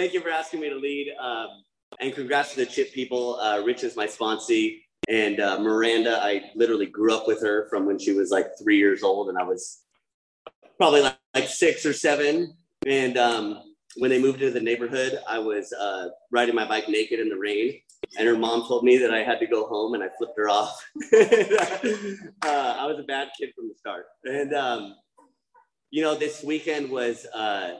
thank you for asking me to lead. Um, and congrats to the Chip people. Uh, Rich is my sponsee. And uh, Miranda, I literally grew up with her from when she was like three years old, and I was probably like, like six or seven. And um, when they moved into the neighborhood, I was uh, riding my bike naked in the rain, and her mom told me that I had to go home, and I flipped her off. uh, I was a bad kid from the start, and um, you know, this weekend was uh,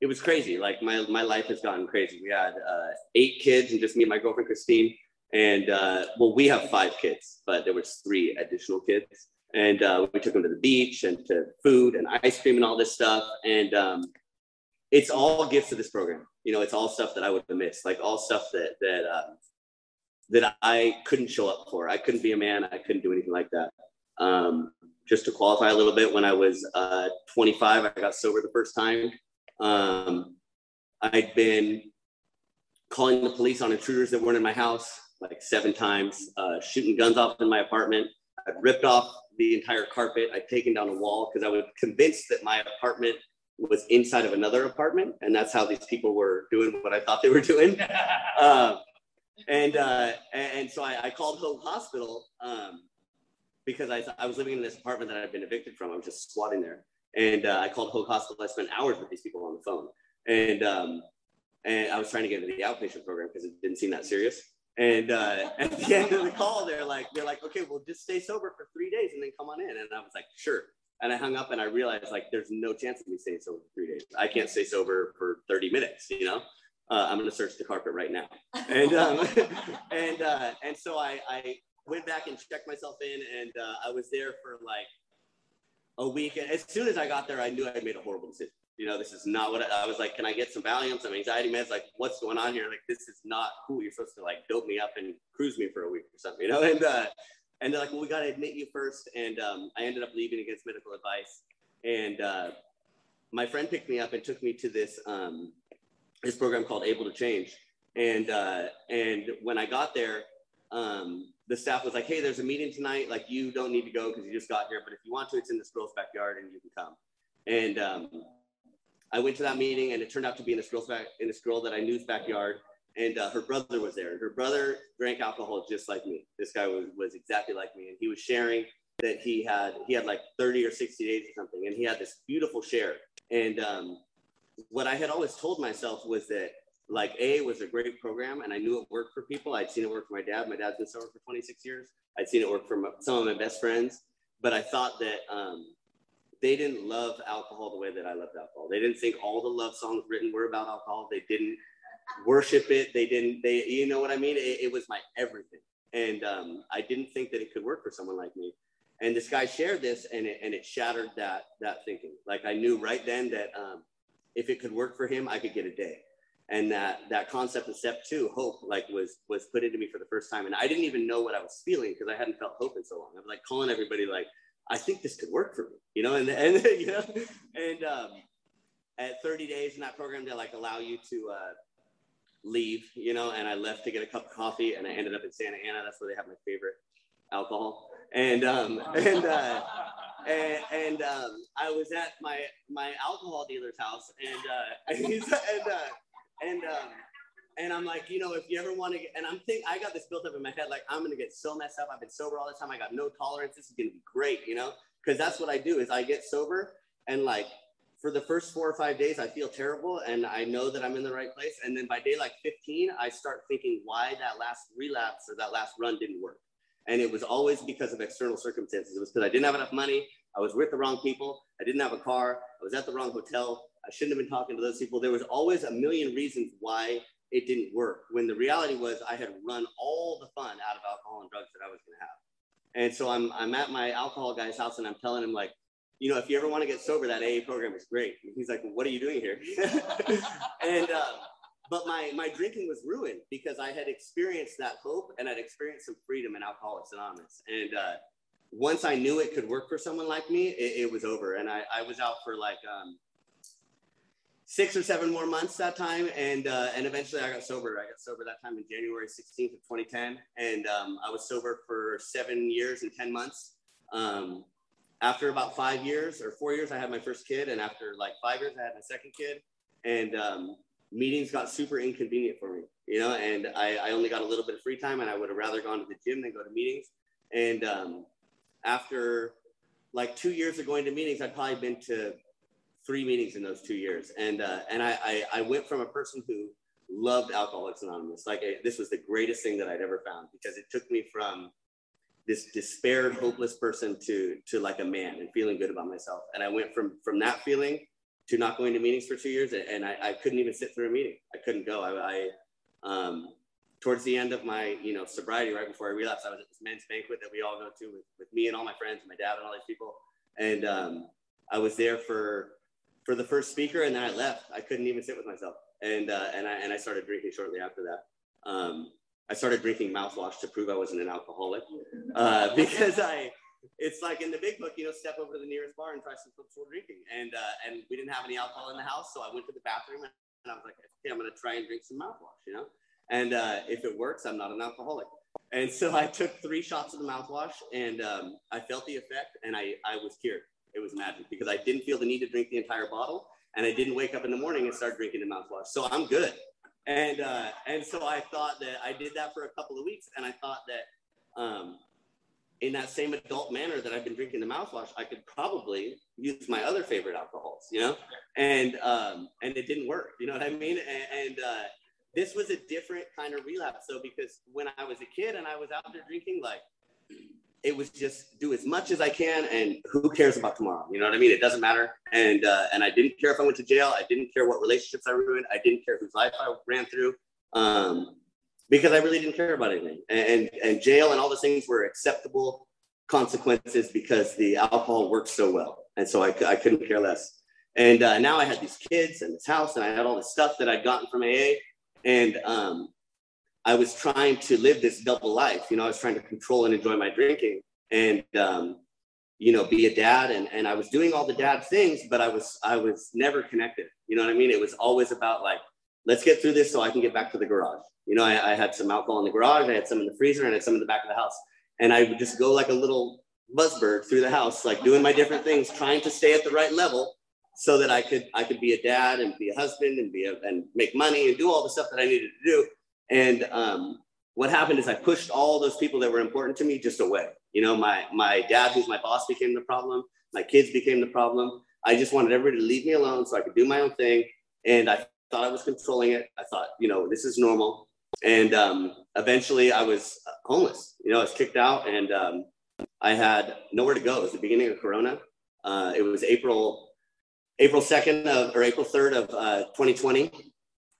it was crazy. Like my my life has gotten crazy. We had uh, eight kids, and just me and my girlfriend Christine. And uh, well, we have five kids, but there was three additional kids, and uh, we took them to the beach and to food and ice cream and all this stuff. And um, it's all gifts of this program. You know, it's all stuff that I would have missed, like all stuff that that um, that I couldn't show up for. I couldn't be a man. I couldn't do anything like that. Um, just to qualify a little bit, when I was uh, 25, I got sober the first time. Um, I'd been calling the police on intruders that weren't in my house like seven times, uh, shooting guns off in my apartment. I'd ripped off the entire carpet. I'd taken down a wall because I was convinced that my apartment was inside of another apartment, and that's how these people were doing what I thought they were doing. uh, and uh, and so I, I, called Hoag Hospital um, because I, I was living in this apartment that I'd been evicted from. I was just squatting there, and uh, I called Hoag Hospital. I spent hours with these people on the phone, and um, and I was trying to get into the outpatient program because it didn't seem that serious. And uh, at the end of the call, they're like, they're like, okay, well, just stay sober for three days and then come on in. And I was like, sure. And I hung up and I realized like, there's no chance of me staying sober for three days. I can't stay sober for 30 minutes, you know? Uh, I'm gonna search the carpet right now. And um, and uh, and so I, I went back and checked myself in, and uh, I was there for like a week. And as soon as I got there, I knew I made a horrible decision you know, this is not what I, I, was like. Can I get some Valium, some anxiety meds? Like, what's going on here? Like, this is not cool. You're supposed to like dope me up and cruise me for a week or something, you know? And uh, and they're like, well, we got to admit you first. And um, I ended up leaving against medical advice. And uh, my friend picked me up and took me to this um, this program called Able to Change. And uh, and when I got there, um, the staff was like, hey, there's a meeting tonight. Like, you don't need to go because you just got here. But if you want to, it's in this girl's backyard and you can come. And um, I went to that meeting and it turned out to be in this girl's back in this girl that I knew's backyard. And uh, her brother was there. Her brother drank alcohol just like me. This guy was, was exactly like me. And he was sharing that he had he had like 30 or 60 days or something. And he had this beautiful share. And um, what I had always told myself was that like A was a great program and I knew it worked for people. I'd seen it work for my dad. My dad's been sober for 26 years. I'd seen it work for my, some of my best friends. But I thought that um, they didn't love alcohol the way that I loved alcohol. They didn't think all the love songs written were about alcohol. They didn't worship it. They didn't, they, you know what I mean? It, it was my everything. And um, I didn't think that it could work for someone like me. And this guy shared this and it, and it shattered that, that thinking. Like I knew right then that um, if it could work for him, I could get a day. And that, that concept of step two, hope, like was, was put into me for the first time. And I didn't even know what I was feeling because I hadn't felt hope in so long. I was like calling everybody like, I think this could work for me, you know, and, and you know, and um, at 30 days in that program, they like allow you to uh, leave, you know, and I left to get a cup of coffee and I ended up in Santa Ana. That's where they have my favorite alcohol. And, um, and, uh, and, and um, I was at my, my alcohol dealer's house and, uh, and, uh, and, um, and I'm like, you know, if you ever want to get, and I'm think I got this built up in my head, like I'm gonna get so messed up. I've been sober all the time. I got no tolerance. This is gonna be great, you know, because that's what I do is I get sober and like for the first four or five days, I feel terrible and I know that I'm in the right place. And then by day like 15, I start thinking why that last relapse or that last run didn't work. And it was always because of external circumstances. It was because I didn't have enough money. I was with the wrong people. I didn't have a car. I was at the wrong hotel. I shouldn't have been talking to those people. There was always a million reasons why it didn't work. When the reality was I had run all the fun out of alcohol and drugs that I was going to have. And so I'm, I'm at my alcohol guy's house and I'm telling him like, you know, if you ever want to get sober, that AA program is great. And he's like, well, what are you doing here? and, uh, but my, my drinking was ruined because I had experienced that hope and I'd experienced some freedom in Alcoholics Anonymous. And uh, once I knew it could work for someone like me, it, it was over. And I, I was out for like, um, six or seven more months that time, and uh, and eventually I got sober. I got sober that time in January 16th of 2010, and um, I was sober for seven years and 10 months. Um, after about five years or four years, I had my first kid, and after like five years, I had my second kid. And um, meetings got super inconvenient for me, you know, and I, I only got a little bit of free time and I would have rather gone to the gym than go to meetings. And um, after like two years of going to meetings, I'd probably been to three meetings in those two years. And, uh, and I, I, I went from a person who loved Alcoholics Anonymous. Like I, this was the greatest thing that I'd ever found because it took me from this despaired, hopeless person to to like a man and feeling good about myself. And I went from from that feeling to not going to meetings for two years, and I, I couldn't even sit through a meeting. I couldn't go. I, I um, towards the end of my you know sobriety, right before I relapsed, I was at this men's banquet that we all go to with, with me and all my friends, and my dad and all these people, and um, I was there for for the first speaker, and then I left. I couldn't even sit with myself, and uh, and I and I started drinking shortly after that. Um, I started drinking mouthwash to prove I wasn't an alcoholic uh, because I, it's like in the big book, you know, step over to the nearest bar and try some before drinking. And, uh, and we didn't have any alcohol in the house. So I went to the bathroom and I was like, okay, I'm going to try and drink some mouthwash, you know? And uh, if it works, I'm not an alcoholic. And so I took three shots of the mouthwash and um, I felt the effect and I, I was cured. It was magic because I didn't feel the need to drink the entire bottle and I didn't wake up in the morning and start drinking the mouthwash. So I'm good. And uh, and so I thought that I did that for a couple of weeks, and I thought that um, in that same adult manner that I've been drinking the mouthwash, I could probably use my other favorite alcohols, you know, and um, and it didn't work. You know what I mean? And, and uh, this was a different kind of relapse. So because when I was a kid and I was out there drinking, like it was just do as much as I can, and who cares about tomorrow? You know what I mean? It doesn't matter. And uh, and I didn't care if I went to jail. I didn't care what relationships I ruined. I didn't care whose life I ran through, um, because I really didn't care about anything. And and jail and all those things were acceptable consequences because the alcohol worked so well, and so I, I couldn't care less. And uh, now I had these kids and this house, and I had all this stuff that I'd gotten from AA, and um, I was trying to live this double life. You know, I was trying to control and enjoy my drinking and, um, you know, be a dad. And, and I was doing all the dad things, but I was, I was never connected. You know what I mean? It was always about like, let's get through this so I can get back to the garage. You know, I, I had some alcohol in the garage. I had some in the freezer and I had some in the back of the house. And I would just go like a little buzzbird through the house, like doing my different things, trying to stay at the right level so that I could I could be a dad and be a husband and be a, and make money and do all the stuff that I needed to do. And um, what happened is I pushed all those people that were important to me just away. You know, my my dad, who's my boss, became the problem. My kids became the problem. I just wanted everybody to leave me alone so I could do my own thing. And I thought I was controlling it. I thought, you know, this is normal. And um, eventually I was homeless. You know, I was kicked out and um, I had nowhere to go. It was the beginning of Corona. Uh, it was April April 2nd of, or April 3rd of uh, 2020.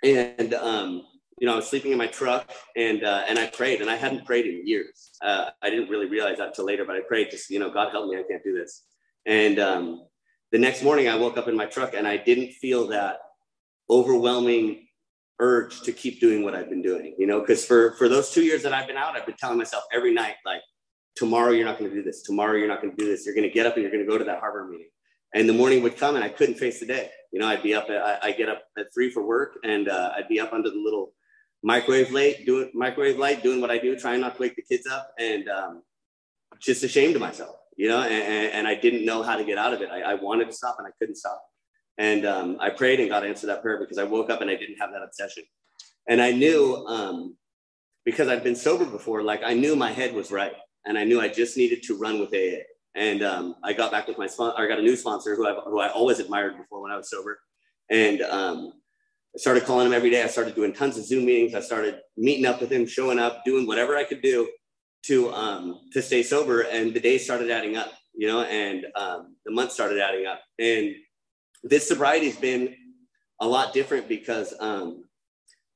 And um, you know, I was sleeping in my truck and uh, and I prayed, and I hadn't prayed in years. Uh, I didn't really realize that till later, but I prayed, just you know, God help me, I can't do this. And um, the next morning, I woke up in my truck, and I didn't feel that overwhelming urge to keep doing what I've been doing. You know, because for for those two years that I've been out, I've been telling myself every night, like, tomorrow you're not going to do this. Tomorrow you're not going to do this. You're going to get up and you're going to go to that harbor meeting. And the morning would come, and I couldn't face the day. You know, I'd be up. At, I, I get up at three for work, and uh, I'd be up under the little microwave light, doing microwave light, doing what I do, trying not to wake the kids up, and um, just ashamed of myself, you know. And, and, I didn't know how to get out of it. I, I wanted to stop and I couldn't stop. And um, I prayed and God answered that prayer because I woke up and I didn't have that obsession. And I knew um, because I'd been sober before, like I knew my head was right, and I knew I just needed to run with AA. And um, I got back with my sponsor. I got a new sponsor who I who I always admired before when I was sober, and um, I started calling him every day. I started doing tons of Zoom meetings. I started meeting up with him, showing up, doing whatever I could do to um, to stay sober. And the days started adding up, you know, and um, the months started adding up. And this sobriety has been a lot different because um,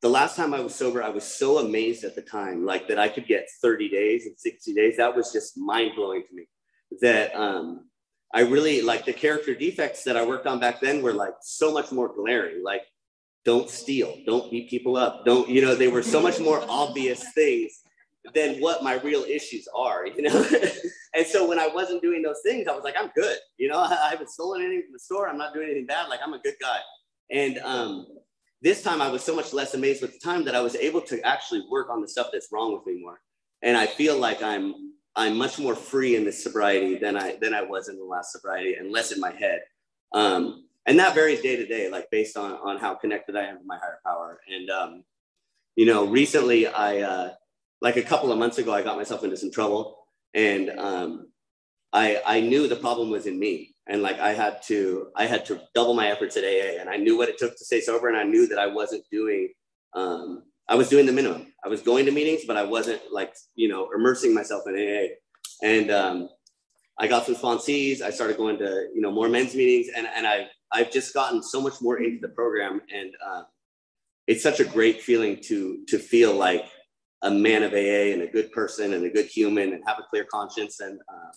the last time I was sober, I was so amazed at the time, like that I could get 30 days and 60 days. That was just mind blowing to me. That um, I really like the character defects that I worked on back then were like so much more glaring. Like don't steal, don't beat people up, don't, you know, they were so much more obvious things than what my real issues are, you know? and so when I wasn't doing those things, I was like, I'm good, you know, I haven't stolen anything from the store, I'm not doing anything bad, like I'm a good guy. And um, this time I was so much less amazed with the time that I was able to actually work on the stuff that's wrong with me more. And I feel like I'm I'm much more free in this sobriety than I than I was in the last sobriety and less in my head. Um, and that varies day to day, like based on on how connected I am to my higher power. And um, you know, recently I uh, like a couple of months ago, I got myself into some trouble, and um, I I knew the problem was in me, and like I had to I had to double my efforts at AA, and I knew what it took to stay sober, and I knew that I wasn't doing. Um, I was doing the minimum. I was going to meetings, but I wasn't like you know immersing myself in AA, and um, I got some sponsees. I started going to you know more men's meetings, and and I I've just gotten so much more into the program, and uh, it's such a great feeling to to feel like a man of AA and a good person and a good human and have a clear conscience and uh,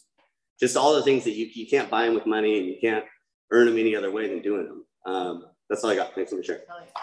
just all the things that you you can't buy them with money and you can't earn them any other way than doing them. Um, that's all I got. Thanks for sharing.